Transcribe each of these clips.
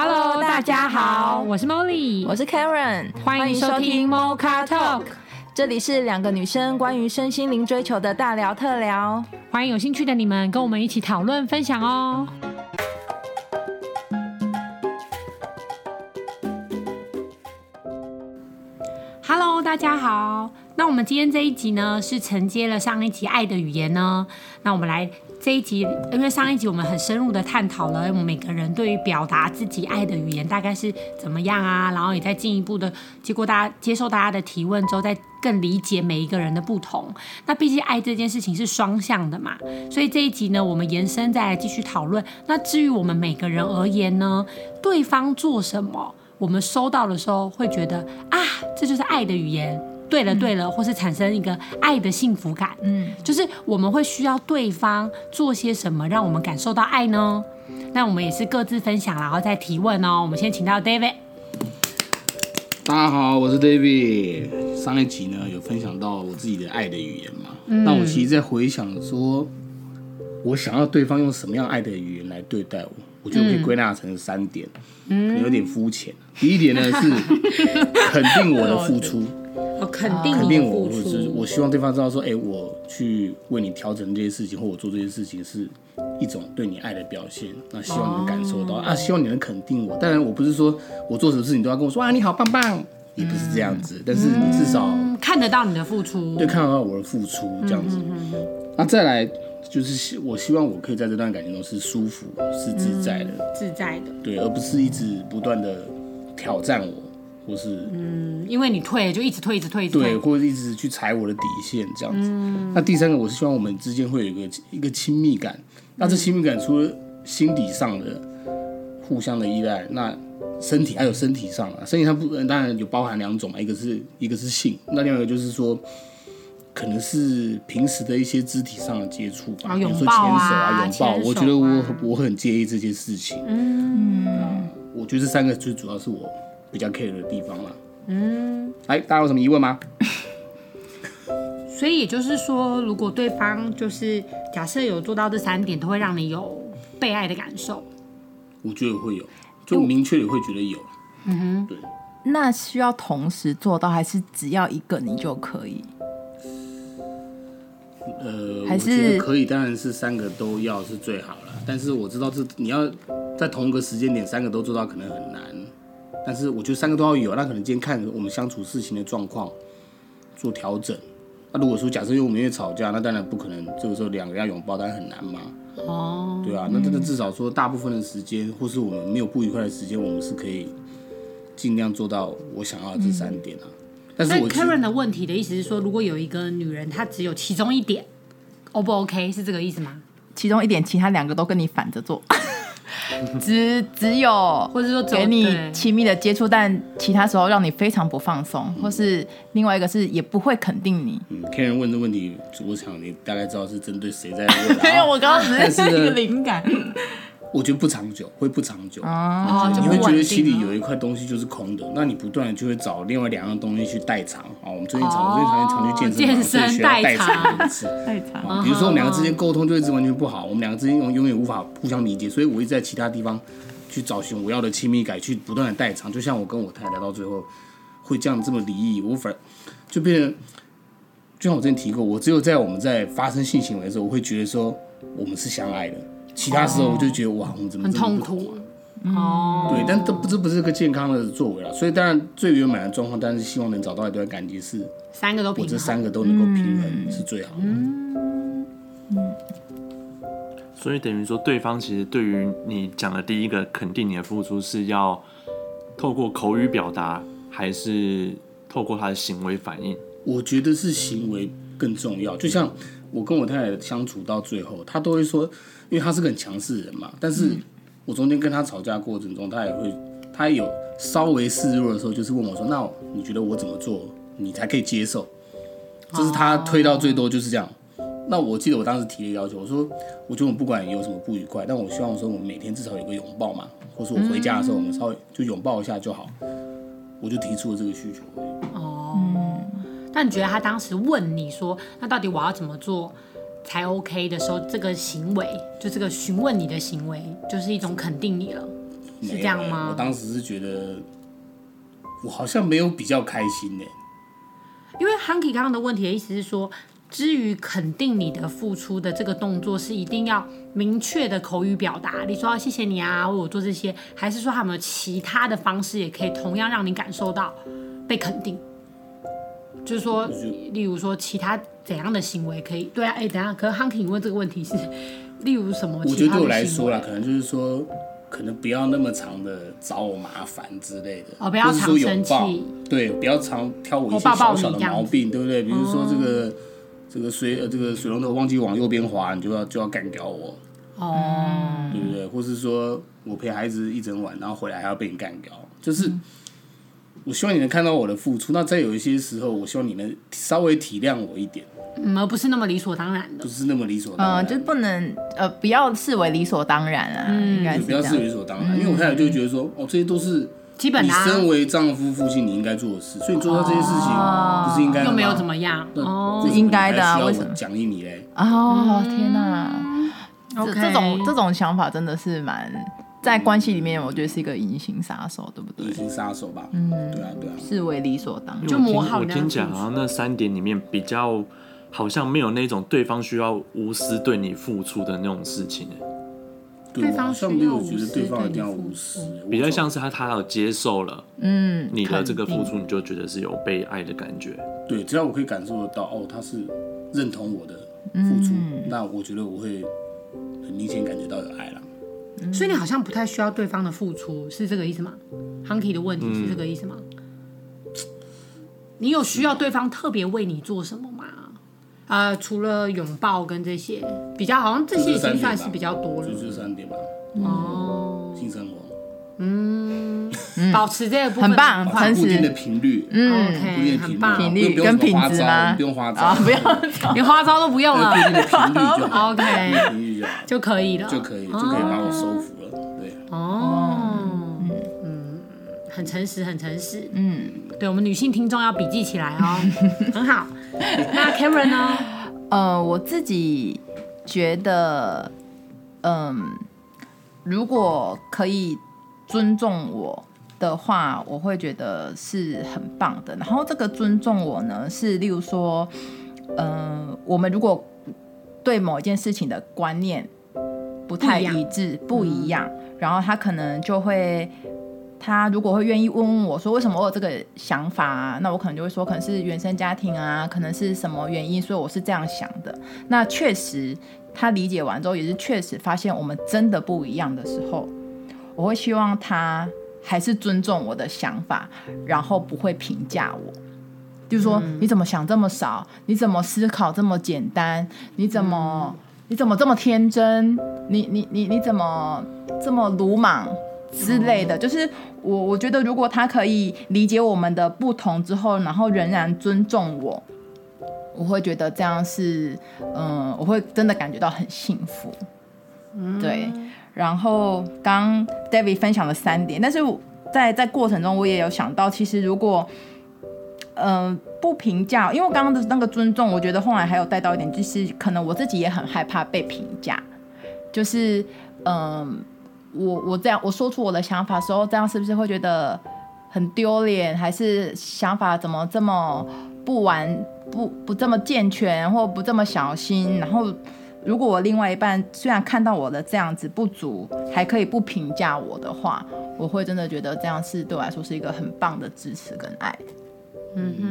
Hello，大家好，我是 Molly，我是 Karen，欢迎收听 Mocha Talk，这里是两个女生关于身心灵追求的大聊特聊，欢迎有兴趣的你们跟我们一起讨论分享哦。Hello，大家好。那我们今天这一集呢，是承接了上一集《爱的语言》呢。那我们来这一集，因为上一集我们很深入的探讨了我们每个人对于表达自己爱的语言大概是怎么样啊，然后也在进一步的经过大家接受大家的提问之后，再更理解每一个人的不同。那毕竟爱这件事情是双向的嘛，所以这一集呢，我们延伸再来继续讨论。那至于我们每个人而言呢，对方做什么？我们收到的时候会觉得啊，这就是爱的语言。对了对了，嗯、或是产生一个爱的幸福感。嗯，就是我们会需要对方做些什么，让我们感受到爱呢？那我们也是各自分享，然后再提问哦。我们先请到 David。大家好，我是 David。上一集呢有分享到我自己的爱的语言嘛？嗯、那我其实在回想说，我想要对方用什么样爱的语言来对待我？我觉得可以归纳成三点，嗯，可能有点肤浅。第一点呢是肯定我的付出，哦，肯定肯定我，或者是我希望对方知道说，哎，我去为你调整这些事情，或我做这些事情是一种对你爱的表现。那希望你能感受到啊，希望你能肯定我。当然，我不是说我做什么事情都要跟我说啊，你好棒棒，也不是这样子。但是你至少看得到你的付出，对，看得到我的付出这样子。那再来。就是希我希望我可以在这段感情中是舒服、是自在的，嗯、自在的，对，而不是一直不断的挑战我，或是嗯，因为你退就一直退，一直退，一直退，对，或者一直去踩我的底线这样子。嗯、那第三个，我是希望我们之间会有一个一个亲密感。那这亲密感除了心底上的互相的依赖，那身体还有身体上啊，身体上不当然有包含两种嘛，一个是一个是性，那另外一个就是说。可能是平时的一些肢体上的接触吧，比如说牵手啊、拥抱，我觉得我我很介意这些事情。嗯，我觉得这三个最主要是我比较 care 的地方了。嗯，哎，大家有什么疑问吗？所以也就是说，如果对方就是假设有做到这三点，都会让你有被爱的感受。我觉得会有，就明确也会觉得有。嗯哼，对。那需要同时做到，还是只要一个你就可以？呃，还是我觉得可以，当然是三个都要是最好了。但是我知道这你要在同一个时间点三个都做到可能很难。但是我觉得三个都要有，那可能今天看我们相处事情的状况做调整。那如果说假设因为我们因为吵架，那当然不可能这个时候两个要拥抱，当然很难嘛。哦，对啊，那真的至少说大部分的时间，或是我们没有不愉快的时间，我们是可以尽量做到我想要的这三点啊。嗯但是我 Karen 的问题的意思是说，如果有一个女人，她只有其中一点，O 不 OK？是这个意思吗？其中一点，其他两个都跟你反着做，只只有或者说给你亲密的接触，但其他时候让你非常不放松，或是另外一个是也不会肯定你。嗯，Karen 问的问题，我想你大概知道是针对谁在问。没有，我刚刚只是一个 灵感。我觉得不长久，会不长久。哦，你会觉得心里有一块东西就是空的，那你不断的就会找另外两样东西去代偿。啊，我们最近常，我最近常常去健身房，所以需要代偿一次。代偿。比如说我们两个之间沟通就一直完全不好，我们两个之间永永远无法互相理解，所以我一直在其他地方去找寻我要的亲密感，去不断的代偿。就像我跟我太太到最后会这样这么离异，我反就变成，就像我之前提过，我只有在我们在发生性行为的时候，我会觉得说我们是相爱的。其他时候我就觉得哇，我怎么这么不同啊？哦，对，但这不这不是个健康的作为了。所以当然最圆满的状况，但是希望能找到一段感情是三个都平衡，我这三个都能够平衡是最好的。嗯，所以等于说，对方其实对于你讲的第一个肯定你的付出，是要透过口语表达，还是透过他的行为反应？我觉得是行为更重要。就像我跟我太太相处到最后，她都会说。因为他是个很强势的人嘛，但是我中间跟他吵架过程中，他也会，他有稍微示弱的时候，就是问我说：“那你觉得我怎么做，你才可以接受？”这是他推到最多就是这样。那我记得我当时提的要求，我说：“我觉得我不管有什么不愉快，但我希望说我们每天至少有个拥抱嘛，或是我回家的时候我们稍微就拥抱一下就好。”我就提出了这个需求。哦，那你觉得他当时问你说：“那到底我要怎么做？”才 OK 的时候，这个行为就这个询问你的行为，就是一种肯定你了。是这样吗？我当时是觉得，我好像没有比较开心呢。因为 Hunky 刚刚的问题的意思是说，至于肯定你的付出的这个动作，是一定要明确的口语表达，你说谢谢你啊，为我做这些，还是说他有没有其他的方式，也可以同样让你感受到被肯定？就是说，例如说其他怎样的行为可以？对啊，哎，等下，可是 Hunky 问这个问题是，例如什么？我觉得对我来说啦，可能就是说。可能不要那么长的找我麻烦之类的，哦，不要常生气，对，不要常挑我一些小小的毛病，对不对？比如说这个、哦、这个水呃这个水龙头忘记往右边滑，你就要就要干掉我，哦，对不对？或是说我陪孩子一整晚，然后回来还要被你干掉，就是。嗯我希望你能看到我的付出，那在有一些时候，我希望你能稍微体谅我一点，嗯，而不是那么理所当然的，不是那么理所当然，嗯，就是不能呃，不要视为理所当然啊，嗯，应该是不要视为理所当然，嗯、因为我太太就觉得说，哦，这些都是基本，你身为丈夫、父亲，你应该做的事，所以你做到这些事情，不是应该、哦、又没有怎么样，哦，是应该的啊，为什么？奖励你嘞？哦，天哪，这、okay、这种这种想法真的是蛮。在关系里面，我觉得是一个隐形杀手，对不对？隐形杀手吧。嗯，对啊，对啊。视为理所当然。就磨好我听讲，好像那三点里面比较好像没有那种对方需要无私对你付出的那种事情。对方需要没有觉得对方一定要无私，比较像是他他有接受了，嗯，你的这个付出，你就觉得是有被爱的感觉。对，只要我可以感受得到，哦，他是认同我的付出，嗯、那我觉得我会很明显感觉到有爱了。所以你好像不太需要对方的付出，是这个意思吗？Hunky 的问题是这个意思吗？嗯、你有需要对方特别为你做什么吗？啊、呃，除了拥抱跟这些，比较好像这些已经算是比较多了。就这三点吧。哦。性生活。嗯。保持这个部分很棒，很固定的频率。嗯，OK，很棒。频率跟品质吗？不用花招，不用，连花招都不用了。固定的频率就好。OK，就可以了，就可以，就可以把我收服了。对。哦。嗯，很诚实，很诚实。嗯，对我们女性听众要笔记起来哦。很好。那 Cameron 呢？呃，我自己觉得，嗯，如果可以尊重我。的话，我会觉得是很棒的。然后这个尊重我呢，是例如说，嗯、呃，我们如果对某一件事情的观念不太一致、不一样，然后他可能就会，他如果会愿意问问我说，为什么我有这个想法啊？那我可能就会说，可能是原生家庭啊，可能是什么原因，所以我是这样想的。那确实，他理解完之后，也是确实发现我们真的不一样的时候，我会希望他。还是尊重我的想法，然后不会评价我，就是说、嗯、你怎么想这么少？你怎么思考这么简单？你怎么、嗯、你怎么这么天真？你你你你怎么这么鲁莽之类的？就是我我觉得，如果他可以理解我们的不同之后，然后仍然尊重我，我会觉得这样是嗯，我会真的感觉到很幸福。嗯，对。然后刚 David 分享了三点，但是在在过程中我也有想到，其实如果嗯、嗯、不评价，因为刚刚的那个尊重，我觉得后来还有带到一点，就是可能我自己也很害怕被评价，就是嗯、我我这样我说出我的想法的时候，这样是不是会觉得很丢脸，还是想法怎么这么不完不不这么健全，或不这么小心，然后。如果我另外一半虽然看到我的这样子不足，还可以不评价我的话，我会真的觉得这样是对我来说是一个很棒的支持跟爱。嗯哼，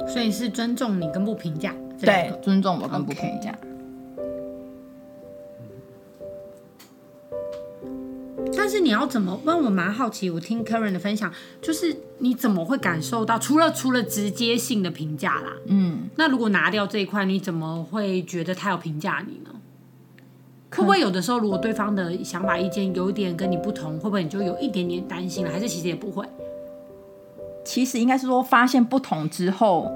嗯，所以是尊重你跟不评价，对，尊重我跟不评价。但是你要怎么？问我蛮好奇，我听 Karen 的分享，就是你怎么会感受到？除了除了直接性的评价啦，嗯，那如果拿掉这一块，你怎么会觉得他有评价你呢？会不会有的时候，如果对方的想法意见有一点跟你不同，会不会你就有一点点担心了？还是其实也不会？其实应该是说，发现不同之后，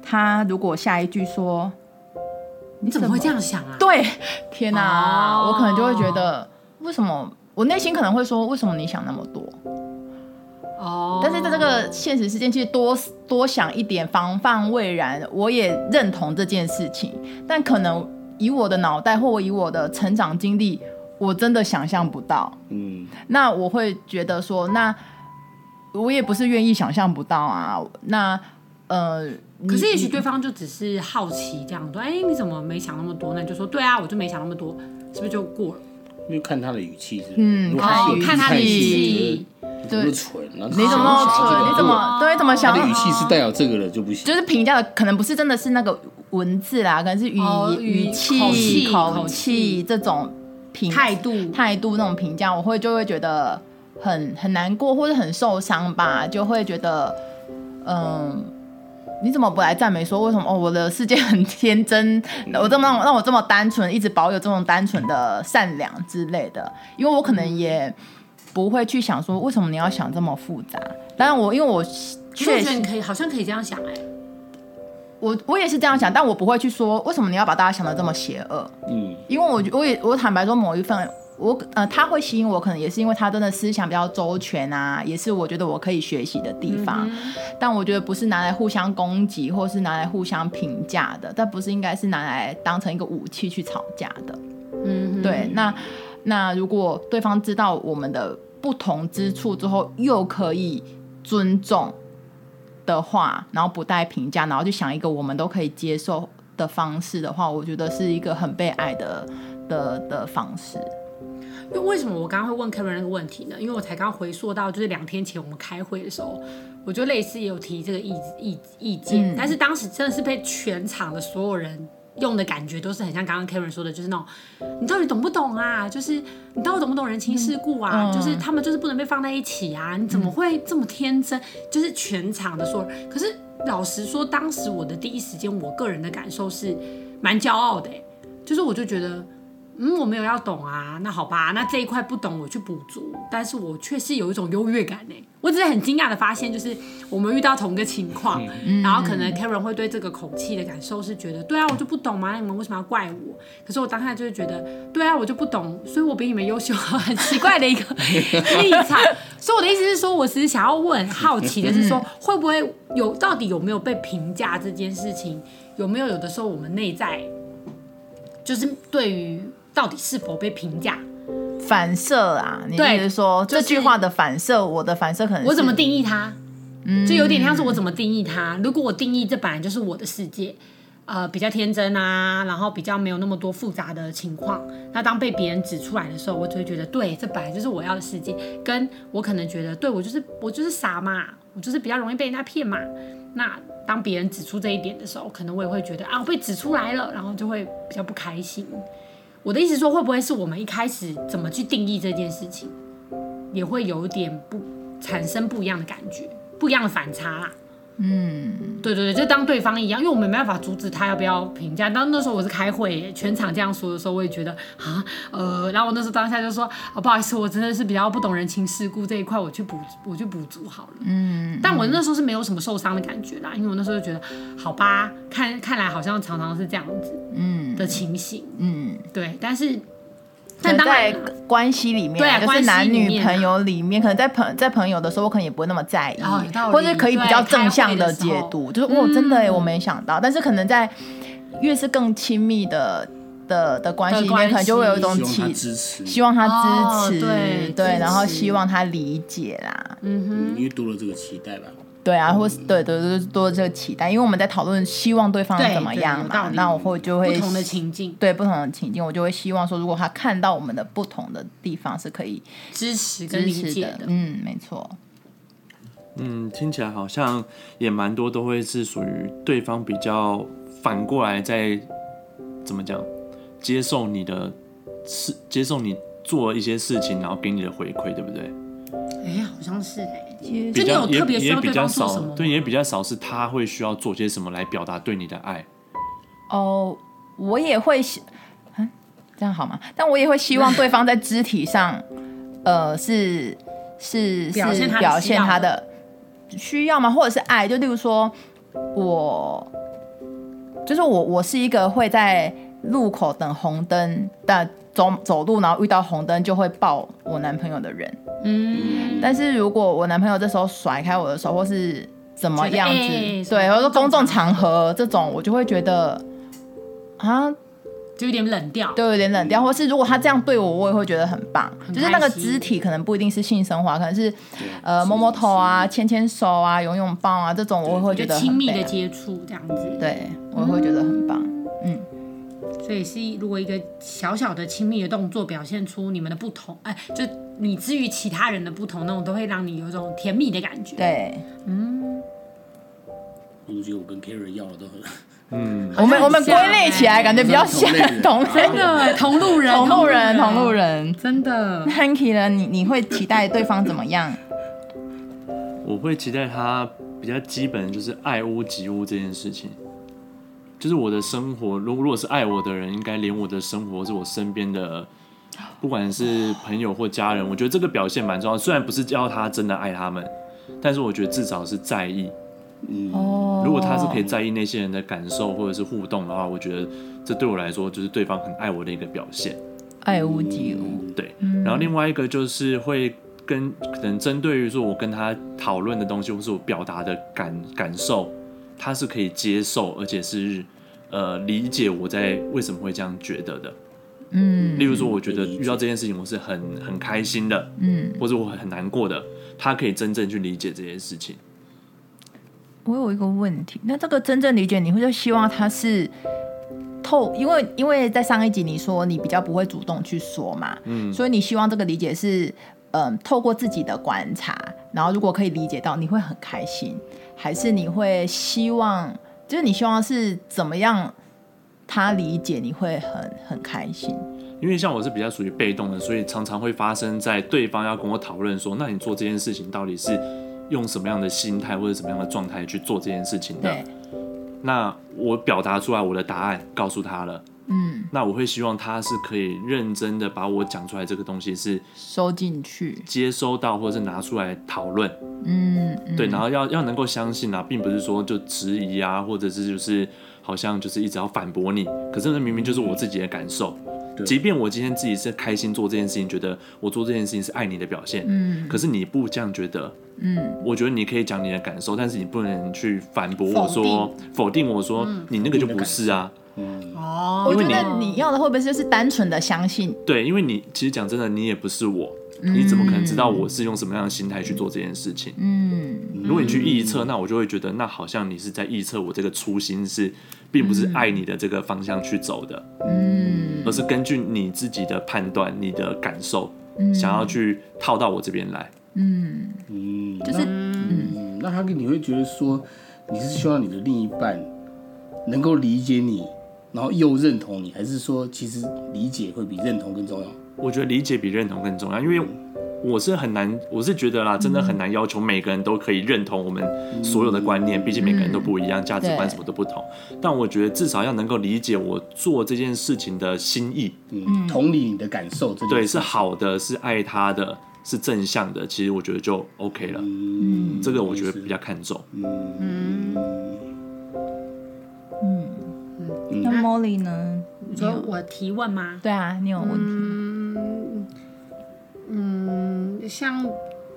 他如果下一句说：“你怎么会这样想啊？”对，天哪，哦，我可能就会觉得为什么？我内心可能会说：“为什么你想那么多？”哦，但是在这个现实世界，其实多多想一点，防范未然。我也认同这件事情，但可能以我的脑袋或以我的成长经历，我真的想象不到。嗯，那我会觉得说，那我也不是愿意想象不到啊。那呃，可是也许对方就只是好奇这样说，哎，你怎么没想那么多？那你就说，对啊，我就没想那么多，是不是就过了？因为看他的语气是，嗯，看他的语气，对，蠢，你怎么蠢？你怎么对？怎么想？他的语气是带有这个的就不行。就是评价的可能不是真的是那个文字啦，可能是语语气、口气这种评态度、态度那种评价，我会就会觉得很很难过或者很受伤吧，就会觉得嗯。你怎么不来赞美说为什么？哦，我的世界很天真，我这么让我让我这么单纯，一直保有这种单纯的善良之类的。因为我可能也不会去想说为什么你要想这么复杂。当然我因为我确实可以，好像可以这样想哎、欸。我我也是这样想，但我不会去说为什么你要把大家想的这么邪恶。嗯，因为我我也我坦白说某一份。我呃，他会吸引我，可能也是因为他真的思想比较周全啊，也是我觉得我可以学习的地方。嗯、但我觉得不是拿来互相攻击，或是拿来互相评价的，但不是应该是拿来当成一个武器去吵架的。嗯，对。那那如果对方知道我们的不同之处之后，又可以尊重的话，然后不带评价，然后就想一个我们都可以接受的方式的话，我觉得是一个很被爱的的的方式。因为为什么我刚刚会问 Karen 那个问题呢？因为我才刚回溯到，就是两天前我们开会的时候，我就类似也有提这个意意意见，嗯、但是当时真的是被全场的所有人用的感觉都是很像刚刚 Karen 说的，就是那种你到底懂不懂啊？就是你到底懂不懂人情世故啊？嗯、就是他们就是不能被放在一起啊？你怎么会这么天真？就是全场的所有人。可是老实说，当时我的第一时间，我个人的感受是蛮骄傲的、欸，就是我就觉得。嗯，我没有要懂啊，那好吧，那这一块不懂我去补足，但是我却是有一种优越感呢。我只是很惊讶的发现，就是我们遇到同一个情况，嗯、然后可能 Karen 会对这个口气的感受是觉得，对啊，我就不懂嘛，那你们为什么要怪我？可是我当下就是觉得，对啊，我就不懂，所以我比你们优秀，很奇怪的一个 立场。所以我的意思是说，我其实想要问，好奇的是说，会不会有到底有没有被评价这件事情，有没有有的时候我们内在就是对于。到底是否被评价反射啊？你是说、就是、这句话的反射？我的反射可能我怎么定义它？嗯，就有点像是我怎么定义它。如果我定义这本来就是我的世界，呃，比较天真啊，然后比较没有那么多复杂的情况，那当被别人指出来的时候，我就会觉得对，这本来就是我要的世界。跟我可能觉得，对我就是我就是傻嘛，我就是比较容易被人家骗嘛。那当别人指出这一点的时候，可能我也会觉得啊，我被指出来了，然后就会比较不开心。我的意思说，会不会是我们一开始怎么去定义这件事情，也会有点不产生不一样的感觉，不一样的反差啦。嗯，对对对，就当对方一样，因为我们没办法阻止他要不要评价。当那时候我是开会，全场这样说的时候，我也觉得啊，呃，然后我那时候当下就说，哦，不好意思，我真的是比较不懂人情世故这一块，我去补，我去补足好了。嗯，但我那时候是没有什么受伤的感觉啦，因为我那时候就觉得，好吧，看看来好像常常是这样子，嗯的情形，嗯，对，但是。但在关系里面，对啊，就是男女朋友里面，可能在朋在朋友的时候，我可能也不会那么在意，或者可以比较正向的解读，就是我真的哎，我没想到。但是可能在越是更亲密的的的关系里面，可能就会有一种期希望他支持，对对，然后希望他理解啦，嗯哼，因为多了这个期待吧。对啊，或是对对对，多这个期待，因为我们在讨论希望对方怎么样嘛，那我会就会不同的情境，对不同的情境，我就会希望说，如果他看到我们的不同的地方，是可以支持跟理解的。嗯，没错。嗯，听起来好像也蛮多都会是属于对方比较反过来在怎么讲，接受你的事，接受你做一些事情，然后给你的回馈，对不对？哎，好像是哎。比较也也比较少，对，也比较少是他会需要做些什么来表达对你的爱。哦，我也会希，嗯，这样好吗？但我也会希望对方在肢体上，呃，是是是表现他的需要吗？或者是爱？就例如说，我就是我，我是一个会在路口等红灯的。走走路，然后遇到红灯就会抱我男朋友的人。嗯，但是如果我男朋友这时候甩开我的手，或是怎么样子，欸、对，或者说公众场合这种，我就会觉得啊，就有点冷掉，对，有点冷掉，或是如果他这样对我，我也会觉得很棒。就是那个肢体可能不一定是性生活，可能是呃摸摸头啊、牵牵手啊、拥拥抱啊这种，我也会觉得亲密的接触这样子。对，我会觉得很棒。嗯，所以是如果一个小小的亲密的动作表现出你们的不同，哎，就你之于其他人的不同，那种都会让你有一种甜蜜的感觉。对，嗯，我觉得我跟 Carrie 要的都很。嗯，我们我们归类起来感觉比较像同真的同路人，同路人，同路人，真的。Hanky 呢？你你会期待对方怎么样？我会期待他比较基本，就是爱屋及乌这件事情。就是我的生活，如果如果是爱我的人，应该连我的生活是我身边的，不管是朋友或家人，我觉得这个表现蛮重要。虽然不是叫他真的爱他们，但是我觉得至少是在意。嗯，如果他是可以在意那些人的感受或者是互动的话，我觉得这对我来说就是对方很爱我的一个表现，爱屋及乌。对，然后另外一个就是会跟可能针对于说我跟他讨论的东西，或是我表达的感感受，他是可以接受，而且是呃理解我在为什么会这样觉得的。嗯，例如说，我觉得遇到这件事情我是很很开心的，嗯，或者我很难过的，他可以真正去理解这件事情。我有一个问题，那这个真正理解，你会就希望他是透，因为因为在上一集你说你比较不会主动去说嘛，嗯，所以你希望这个理解是，嗯、呃，透过自己的观察，然后如果可以理解到，你会很开心，还是你会希望，就是你希望是怎么样他理解你会很很开心？因为像我是比较属于被动的，所以常常会发生在对方要跟我讨论说，那你做这件事情到底是？用什么样的心态或者什么样的状态去做这件事情的？那我表达出来我的答案，告诉他了。嗯。那我会希望他是可以认真的把我讲出来这个东西是收进去、接收到，或者是拿出来讨论。嗯。对，然后要要能够相信啊，并不是说就质疑啊，或者是就是好像就是一直要反驳你。可是那明明就是我自己的感受。即便我今天自己是开心做这件事情，觉得我做这件事情是爱你的表现，嗯，可是你不这样觉得，嗯，我觉得你可以讲你的感受，但是你不能去反驳我说，否定我说，你那个就不是啊，嗯，哦，我觉得你要的会不会就是单纯的相信？对，因为你其实讲真的，你也不是我，你怎么可能知道我是用什么样的心态去做这件事情？嗯，如果你去臆测，那我就会觉得，那好像你是在臆测我这个初心是，并不是爱你的这个方向去走的，嗯。而是根据你自己的判断、你的感受，嗯、想要去套到我这边来。嗯嗯，就是嗯，那他跟你会觉得说，你是希望你的另一半能够理解你，然后又认同你，还是说其实理解会比认同更重要？我觉得理解比认同更重要，因为。我是很难，我是觉得啦，真的很难要求每个人都可以认同我们所有的观念，毕竟每个人都不一样，价值观什么都不同。但我觉得至少要能够理解我做这件事情的心意，嗯，同理你的感受，对，是好的，是爱他的，是正向的，其实我觉得就 OK 了。嗯，这个我觉得比较看重。嗯嗯嗯，那 Molly 呢？你说我提问吗？对啊，你有问题。嗯。嗯，像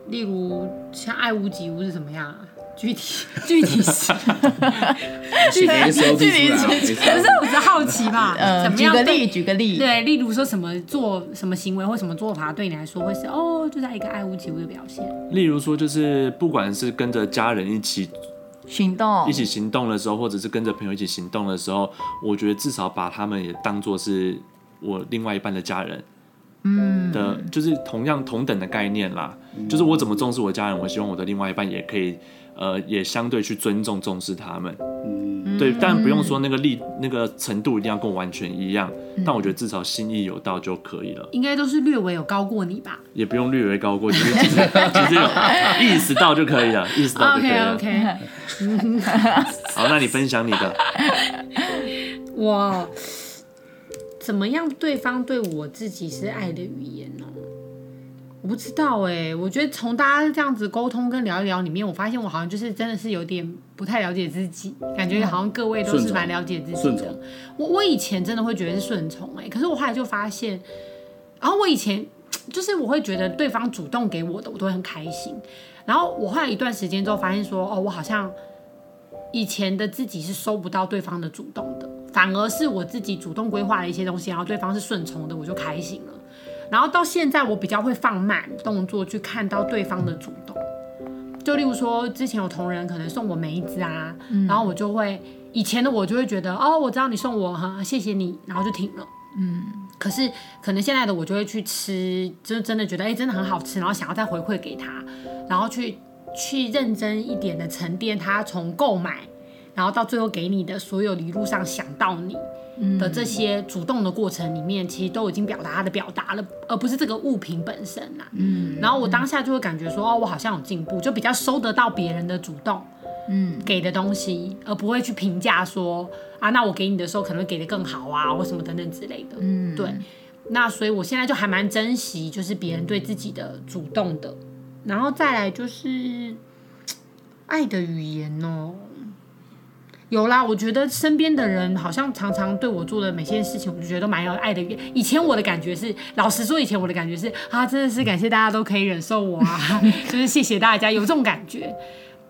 例如像爱屋及乌是怎么样啊？具体 具体是 具体是具体是，不是我是好奇吧？呃，举个例，举个例，对，例如说什么做什么行为或什么做法，对你来说会是哦，就在一个爱屋及乌的表现。例如说，就是不管是跟着家人一起行动，一起行动的时候，或者是跟着朋友一起行动的时候，我觉得至少把他们也当做是我另外一半的家人。嗯。的，就是同样同等的概念啦，嗯、就是我怎么重视我家人，我希望我的另外一半也可以，呃，也相对去尊重重视他们。嗯，对，但不用说那个力那个程度一定要跟我完全一样，嗯、但我觉得至少心意有到就可以了。应该都是略微有高过你吧？也不用略微高过，其实其实有意识到就可以了，意识到就可以了。OK OK。好，那你分享你的。我。怎么样？对方对我自己是爱的语言呢？我不知道哎。我觉得从大家这样子沟通跟聊一聊里面，我发现我好像就是真的是有点不太了解自己，感觉好像各位都是蛮了解自己的。我我以前真的会觉得是顺从哎，可是我后来就发现，然后我以前 就是我会觉得对方主动给我的，我都会很开心。然后我后来一段时间之后发现说，哦，我好像以前的自己是收不到对方的主动的。反而是我自己主动规划了一些东西，然后对方是顺从的，我就开心了。然后到现在，我比较会放慢动作去看到对方的主动。就例如说，之前有同仁可能送我梅子啊，嗯、然后我就会以前的我就会觉得哦，我知道你送我哈，谢谢你，然后就停了。嗯，可是可能现在的我就会去吃，就真的觉得哎，真的很好吃，然后想要再回馈给他，然后去去认真一点的沉淀他从购买，然后到最后给你的所有一路上想到你的这些主动的过程里面，其实都已经表达他的表达了，而不是这个物品本身呐。嗯，然后我当下就会感觉说，哦，我好像有进步，就比较收得到别人的主动，嗯，给的东西，而不会去评价说，啊，那我给你的时候可能会给的更好啊，或什么等等之类的。嗯，对。那所以我现在就还蛮珍惜，就是别人对自己的主动的，然后再来就是爱的语言哦。有啦，我觉得身边的人好像常常对我做的每件事情，我就觉得都蛮有爱的。以前我的感觉是，老实说，以前我的感觉是啊，真的是感谢大家都可以忍受我啊，就是谢谢大家，有这种感觉。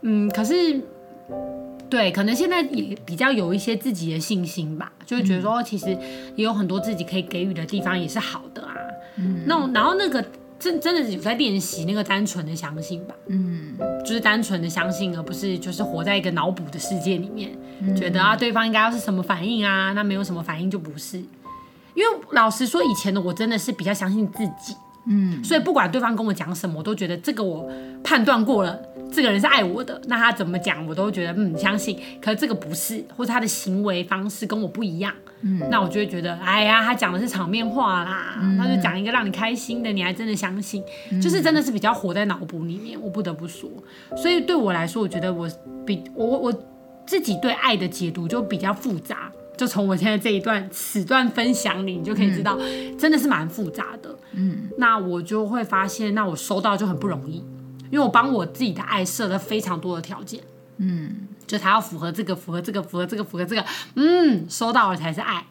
嗯，可是，对，可能现在也比较有一些自己的信心吧，就会觉得说，其实也有很多自己可以给予的地方，也是好的啊。嗯，那然后那个。真真的有在练习那个单纯的相信吧，嗯，就是单纯的相信，而不是就是活在一个脑补的世界里面，嗯、觉得啊对方应该要是什么反应啊，那没有什么反应就不是。因为老实说，以前的我真的是比较相信自己。嗯，所以不管对方跟我讲什么，我都觉得这个我判断过了，这个人是爱我的。那他怎么讲，我都觉得嗯相信。可是这个不是，或者他的行为方式跟我不一样，嗯，那我就会觉得，哎呀，他讲的是场面话啦，嗯、他就讲一个让你开心的，你还真的相信，嗯、就是真的是比较活在脑补里面。我不得不说，所以对我来说，我觉得我比我我自己对爱的解读就比较复杂。就从我现在这一段此段分享里，你就可以知道，嗯、真的是蛮复杂的。嗯，那我就会发现，那我收到就很不容易，因为我帮我自己的爱设了非常多的条件。嗯，就他要符合这个，符合这个，符合这个，符合这个。嗯，收到了才是爱。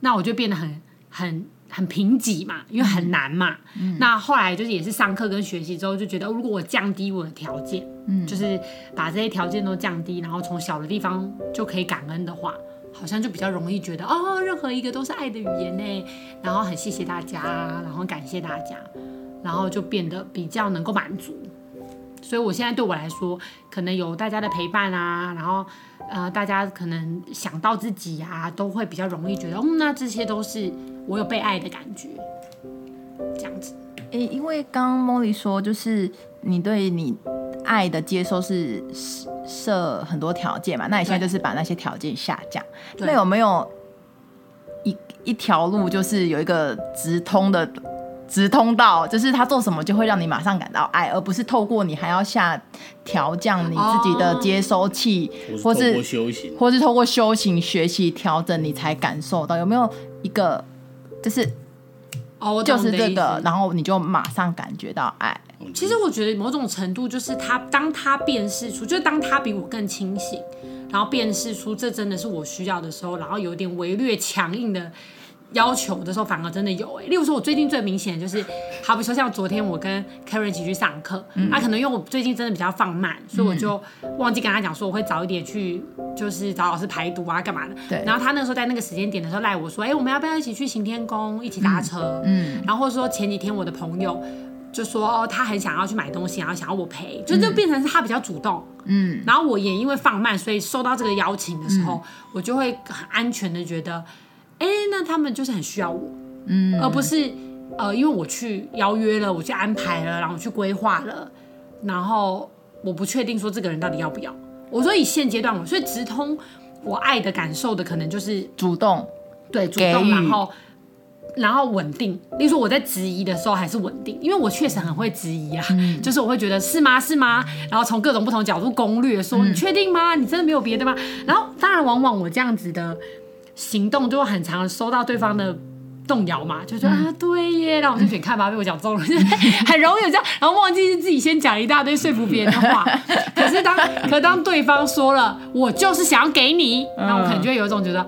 那我就变得很很很贫瘠嘛，因为很难嘛。嗯，那后来就是也是上课跟学习之后，就觉得如果我降低我的条件，嗯，就是把这些条件都降低，然后从小的地方就可以感恩的话。好像就比较容易觉得哦，任何一个都是爱的语言呢，然后很谢谢大家，然后感谢大家，然后就变得比较能够满足。所以我现在对我来说，可能有大家的陪伴啊，然后呃，大家可能想到自己啊，都会比较容易觉得，嗯，那这些都是我有被爱的感觉，这样子。诶，因为刚刚 Molly 说，就是你对你爱的接受是设很多条件嘛？那你现在就是把那些条件下降。那有没有一一条路，就是有一个直通的直通道，就是他做什么就会让你马上感到爱，而不是透过你还要下调降你自己的接收器，哦、或是或是透过修行学习调整，你才感受到？有没有一个就是？哦，就是这个，然后你就马上感觉到爱。其实我觉得某种程度就是他，当他辨识出，就是当他比我更清醒，然后辨识出这真的是我需要的时候，然后有点微略强硬的。要求的时候反而真的有哎、欸，例如说，我最近最明显的就是，好比说像昨天我跟 Karen 一起去上课，那、嗯啊、可能因为我最近真的比较放慢，所以我就忘记跟他讲说我会早一点去，就是找老师排毒啊干嘛的。对。然后他那个时候在那个时间点的时候赖我说，哎、欸，我们要不要一起去行天宫一起搭车？嗯。然后或者说前几天我的朋友就说哦，他很想要去买东西，然后想要我陪，就就变成是他比较主动。嗯。然后我也因为放慢，所以收到这个邀请的时候，嗯、我就会很安全的觉得。哎，那他们就是很需要我，嗯，而不是呃，因为我去邀约了，我去安排了，然后我去规划了，然后我不确定说这个人到底要不要。我说以现阶段我，所以直通我爱的感受的可能就是主动，对，主动，然后然后稳定。例如说我在质疑的时候还是稳定，因为我确实很会质疑啊，嗯、就是我会觉得是吗？是吗？然后从各种不同角度攻略说，说、嗯、你确定吗？你真的没有别的吗？然后当然往往我这样子的。行动就会很常收到对方的动摇嘛，就说、嗯、啊对耶，然后我就选看吧，被我讲中了，就 是很容易有这样，然后忘记是自己先讲一大堆说服别人的话。可是当可当对方说了，我就是想要给你，那我可能就会有一种觉得，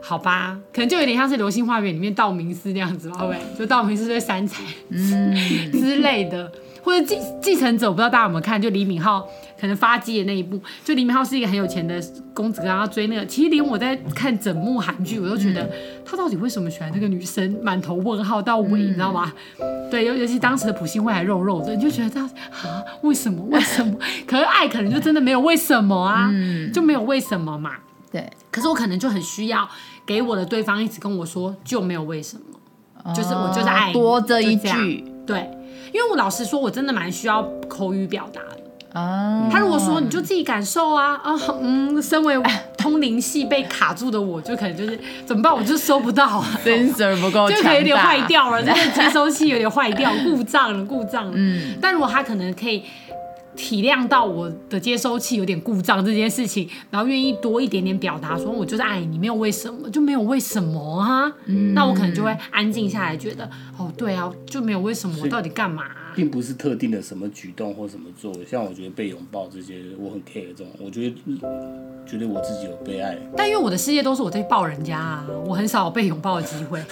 好吧，可能就有点像是《流星花园》里面道明寺那样子吧，会不会？就道明寺对三彩嗯。之类的。或者继继承者，我不知道大家有没有看，就李敏镐可能发迹的那一部，就李敏镐是一个很有钱的公子哥，然后追那个。其实连我在看整幕韩剧，我都觉得他到底为什么喜欢那个女生，满头问号到尾，你知道吗？对，尤尤其当时的朴信惠还肉肉的，你就觉得他啊，为什么？为什么？可是爱可能就真的没有为什么啊，就没有为什么嘛。对，可是我可能就很需要给我的对方一直跟我说，就没有为什么，就是我就是爱，多这一句，对。因为我老实说，我真的蛮需要口语表达的啊。他如果说你就自己感受啊啊，嗯，身为通灵系被卡住的我，就可能就是怎么办？我就收不到啊，sensor 不够 就可能有点坏掉了，这个接收器有点坏掉，故障了，故障了。嗯，但如果他可能可以。体谅到我的接收器有点故障这件事情，然后愿意多一点点表达，说我就是爱你，没有为什么，就没有为什么啊。嗯，那我可能就会安静下来，觉得哦，对啊，就没有为什么，我到底干嘛啊？并不是特定的什么举动或什么作为，像我觉得被拥抱这些，我很 care 这种，我觉得觉得我自己有被爱。但因为我的世界都是我在抱人家啊，我很少有被拥抱的机会。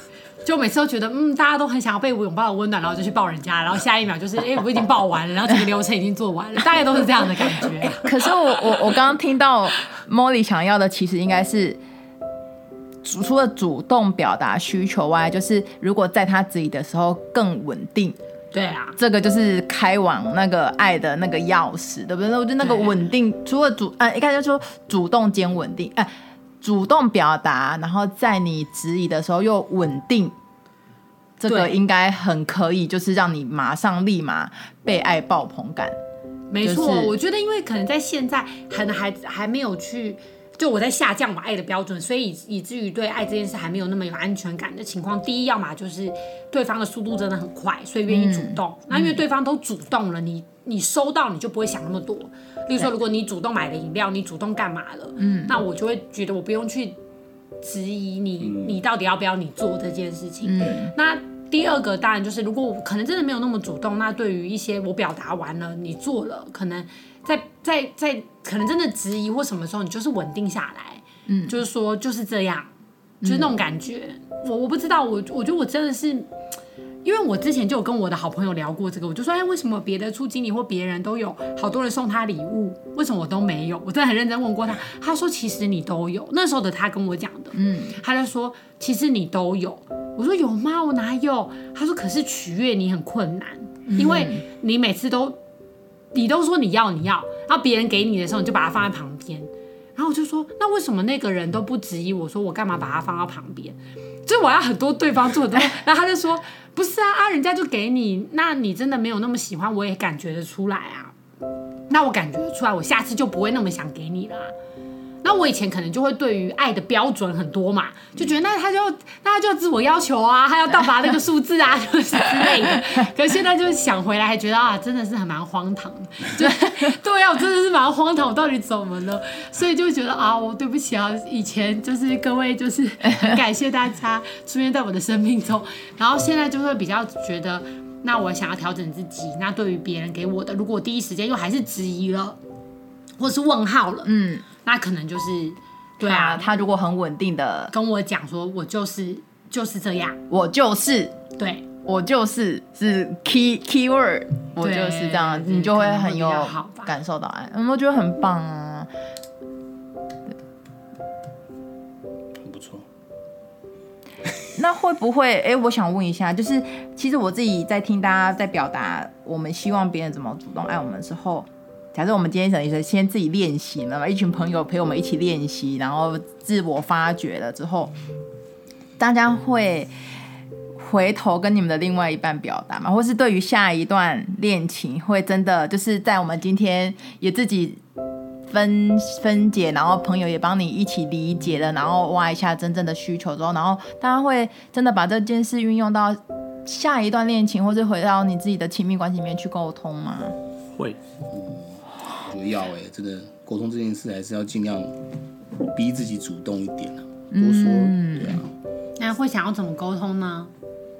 就每次都觉得，嗯，大家都很想要被我拥抱的温暖，然后就去抱人家，然后下一秒就是，哎、欸，我已经抱完了，然后整个流程已经做完了，大概都是这样的感觉。可是我我我刚刚听到 Molly 想要的，其实应该是除了主动表达需求外，就是如果在他自己的时候更稳定。对啊，这个就是开往那个爱的那个钥匙，对不对？我觉得那个稳定，除了主，呃，应该就说主动兼稳定，哎、呃。主动表达，然后在你质疑的时候又稳定，这个应该很可以，就是让你马上立马被爱爆棚感。没错，就是、我觉得因为可能在现在可能还还没有去。就我在下降我爱的标准，所以以以至于对爱这件事还没有那么有安全感的情况。第一，要么就是对方的速度真的很快，所以愿意主动。那、嗯、因为对方都主动了，你你收到你就不会想那么多。例如说，如果你主动买了饮料，你主动干嘛了？嗯，那我就会觉得我不用去质疑你，你到底要不要你做这件事情。嗯，那第二个当然就是，如果我可能真的没有那么主动，那对于一些我表达完了，你做了，可能。在在在，可能真的质疑或什么时候，你就是稳定下来，嗯，就是说就是这样，就是那种感觉。嗯、我我不知道，我我觉得我真的是，因为我之前就有跟我的好朋友聊过这个，我就说，哎，为什么别的处经理或别人都有好多人送他礼物，为什么我都没有？我真的很认真问过他，他说其实你都有。那时候的他跟我讲的，嗯，他就说其实你都有。我说有吗？我哪有？他说可是取悦你很困难，因为你每次都。你都说你要你要，然后别人给你的时候，你就把它放在旁边，然后我就说，那为什么那个人都不质疑我说我干嘛把它放到旁边？就我要很多对方做的，然后他就说，不是啊啊，人家就给你，那你真的没有那么喜欢，我也感觉得出来啊，那我感觉得出来，我下次就不会那么想给你了。那我以前可能就会对于爱的标准很多嘛，就觉得那他就那他就自我要求啊，他要到达那个数字啊，就是之类的。可是现在就是想回来，还觉得啊，真的是还蛮荒唐的。对 对啊，我真的是蛮荒唐，我到底怎么了？所以就觉得啊，我对不起啊，以前就是各位就是很感谢大家出现在我的生命中，然后现在就会比较觉得，那我想要调整自己。那对于别人给我的，如果第一时间又还是质疑了，或是问号了，嗯。那可能就是，对啊，他如果很稳定的跟我讲说，我就是就是这样，我就是，对，我就是是 key keyword，我就是这样，你就会很有感受到爱，嗯，我觉得很棒啊，很不错。那会不会？哎、欸，我想问一下，就是其实我自己在听大家在表达，我们希望别人怎么主动爱我们之后。假设我们今天等于是先自己练习了嘛，一群朋友陪我们一起练习，然后自我发掘了之后，大家会回头跟你们的另外一半表达吗？或是对于下一段恋情，会真的就是在我们今天也自己分分解，然后朋友也帮你一起理解了，然后挖一下真正的需求之后，然后大家会真的把这件事运用到下一段恋情，或是回到你自己的亲密关系里面去沟通吗？会。不要哎，这个沟通这件事还是要尽量逼自己主动一点啊，多说，对啊。那会想要怎么沟通呢？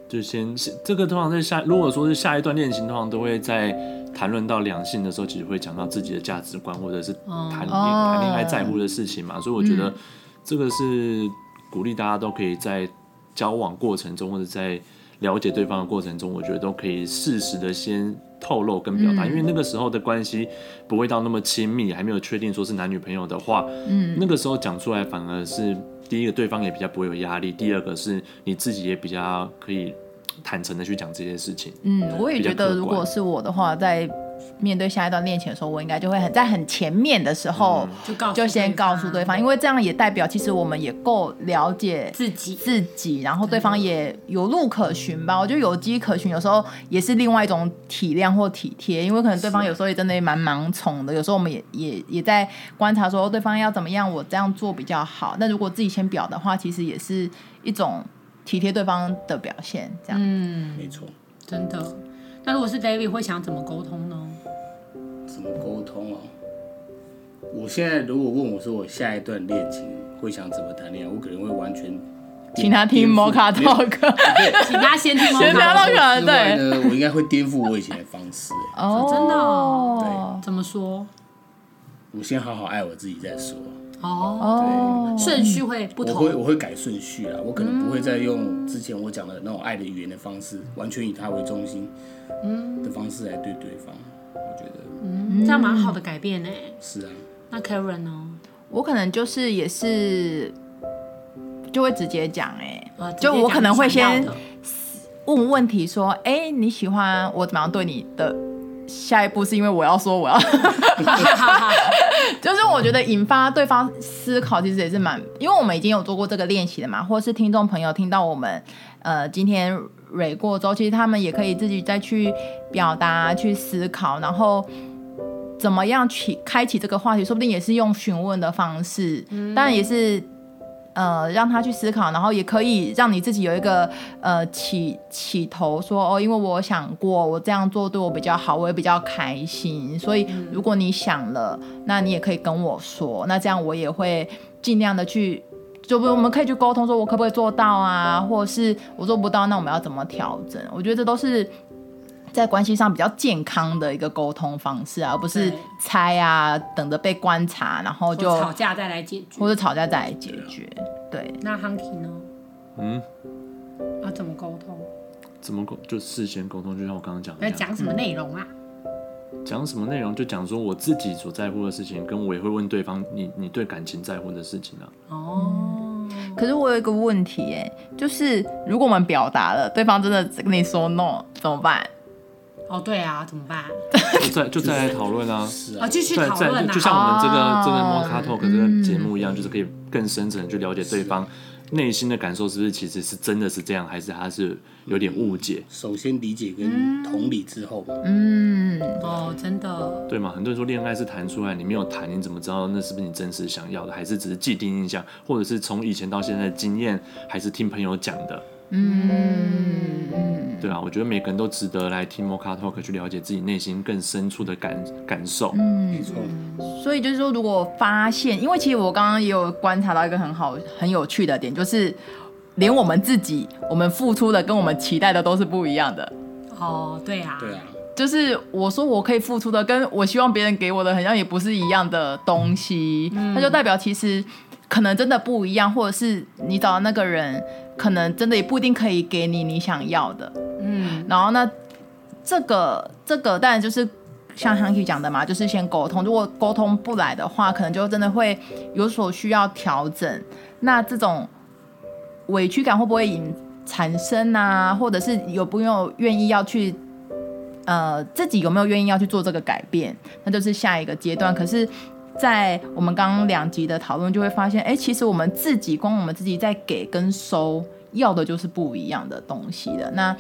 就先这个通常在下，如果说是下一段恋情，通常都会在谈论到两性的时候，其实会讲到自己的价值观，或者是谈恋谈恋爱在乎的事情嘛。所以我觉得这个是鼓励大家都可以在交往过程中，或者在了解对方的过程中，我觉得都可以适时的先。透露跟表达，嗯、因为那个时候的关系不会到那么亲密，还没有确定说是男女朋友的话，嗯，那个时候讲出来反而是第一个对方也比较不会有压力，第二个是你自己也比较可以坦诚的去讲这些事情。嗯，我也觉得如果是我的话，在。面对下一段恋情的时候，我应该就会很在很前面的时候就就先告诉对方，因为这样也代表其实我们也够了解自己自己，然后对方也有路可循吧。我觉得有机可循，有时候也是另外一种体谅或体贴，因为可能对方有时候也真的也蛮盲从的，有时候我们也也也在观察说对方要怎么样，我这样做比较好。那如果自己先表的话，其实也是一种体贴对方的表现。这样，嗯，没错，真的。那如果是 David 会想怎么沟通呢？怎么沟通啊？我现在如果问我说我下一段恋情会想怎么谈恋爱，我可能会完全请他听摩卡 talk，请他先听摩卡 talk。对，呢，我应该会颠覆我以前的方式。哦，真的哦？对，怎么说？我先好好爱我自己再说。哦，对，顺序会不同。我会我会改顺序啊，我可能不会再用之前我讲的那种爱的语言的方式，完全以他为中心，嗯，的方式来对对方。我觉得，嗯，这样蛮好的改变呢。是啊。那 Karen 呢？我可能就是也是，就会直接讲哎，就我可能会先问问题说，哎，你喜欢我怎么样对你的？下一步是因为我要说我要，就是我觉得引发对方思考，其实也是蛮，因为我们已经有做过这个练习了嘛，或是听众朋友听到我们呃今天蕊过之后，其实他们也可以自己再去表达、去思考，然后怎么样去开启这个话题，说不定也是用询问的方式，当然也是。呃，让他去思考，然后也可以让你自己有一个呃起起头说，说哦，因为我想过，我这样做对我比较好，我也比较开心。所以如果你想了，那你也可以跟我说，那这样我也会尽量的去，就不我们可以去沟通，说我可不可以做到啊，或者是我做不到，那我们要怎么调整？我觉得这都是。在关系上比较健康的一个沟通方式啊，而不是猜啊，等着被观察，然后就吵架再来解决，或者吵架再来解决。对，那 Hunky 呢？嗯，要怎么沟通？怎么沟？就事先沟通，就像我刚刚讲的。要讲什么内容啊？讲什么内容？就讲说我自己所在乎的事情，跟我也会问对方，你你对感情在乎的事情啊。哦，可是我有一个问题，哎，就是如果我们表达了，对方真的跟你说 no，怎么办？哦，对啊，怎么办？就再就再来讨论啊！啊，继续讨论啊！就像我们这个、哦、这个 Mocha Talk 这个节目一样，嗯、就是可以更深层去了解对方内心的感受，是不是其实是真的是这样，还是他是有点误解？首先理解跟同理之后，嗯，哦，真的，对吗？很多人说恋爱是谈出来，你没有谈，你怎么知道那是不是你真实想要的，还是只是既定印象，或者是从以前到现在的经验，还是听朋友讲的？嗯，对啊，我觉得每个人都值得来听 Mocha Talk 去了解自己内心更深处的感感受。嗯，没错。所以就是说，如果发现，因为其实我刚刚也有观察到一个很好、很有趣的点，就是连我们自己，我们付出的跟我们期待的都是不一样的。哦，对啊，对啊，就是我说我可以付出的，跟我希望别人给我的，好像也不是一样的东西。嗯，那就代表其实可能真的不一样，或者是你找的那个人。可能真的也不一定可以给你你想要的，嗯，然后呢，这个这个当然就是像 Hanky 讲的嘛，就是先沟通，如果沟通不来的话，可能就真的会有所需要调整。那这种委屈感会不会引产生啊？或者是有不有愿意要去，呃，自己有没有愿意要去做这个改变？那就是下一个阶段。可是。在我们刚刚两集的讨论，就会发现，哎，其实我们自己光我们自己在给跟收，要的就是不一样的东西的。那，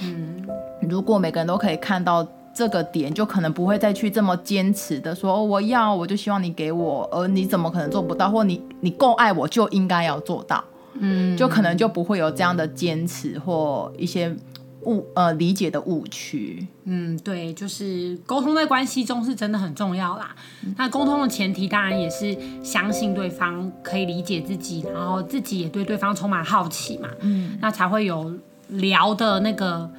如果每个人都可以看到这个点，就可能不会再去这么坚持的说，哦，我要，我就希望你给我，而你怎么可能做不到？或你你够爱我，就应该要做到。嗯，就可能就不会有这样的坚持或一些。误呃理解的误区，嗯，对，就是沟通在关系中是真的很重要啦。那沟通的前提当然也是相信对方可以理解自己，然后自己也对对方充满好奇嘛，嗯，那才会有聊的那个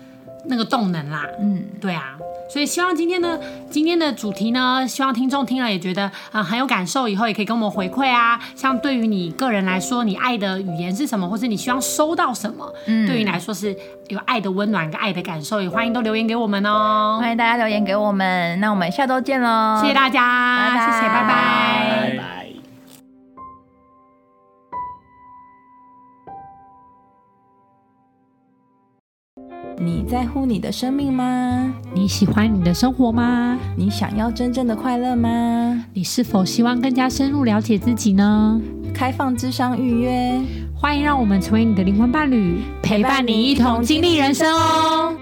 那个动能啦。嗯，对啊。所以希望今天呢，今天的主题呢，希望听众听了也觉得啊、呃、很有感受，以后也可以跟我们回馈啊。像对于你个人来说，你爱的语言是什么，或是你希望收到什么？嗯，对于你来说是有爱的温暖跟爱的感受，也欢迎都留言给我们哦。欢迎大家留言给我们，那我们下周见喽！谢谢大家，拜拜，谢谢，拜拜。拜你在乎你的生命吗？你喜欢你的生活吗？你想要真正的快乐吗？你是否希望更加深入了解自己呢？开放智商预约，欢迎让我们成为你的灵魂伴侣，陪伴你一同经历人生哦。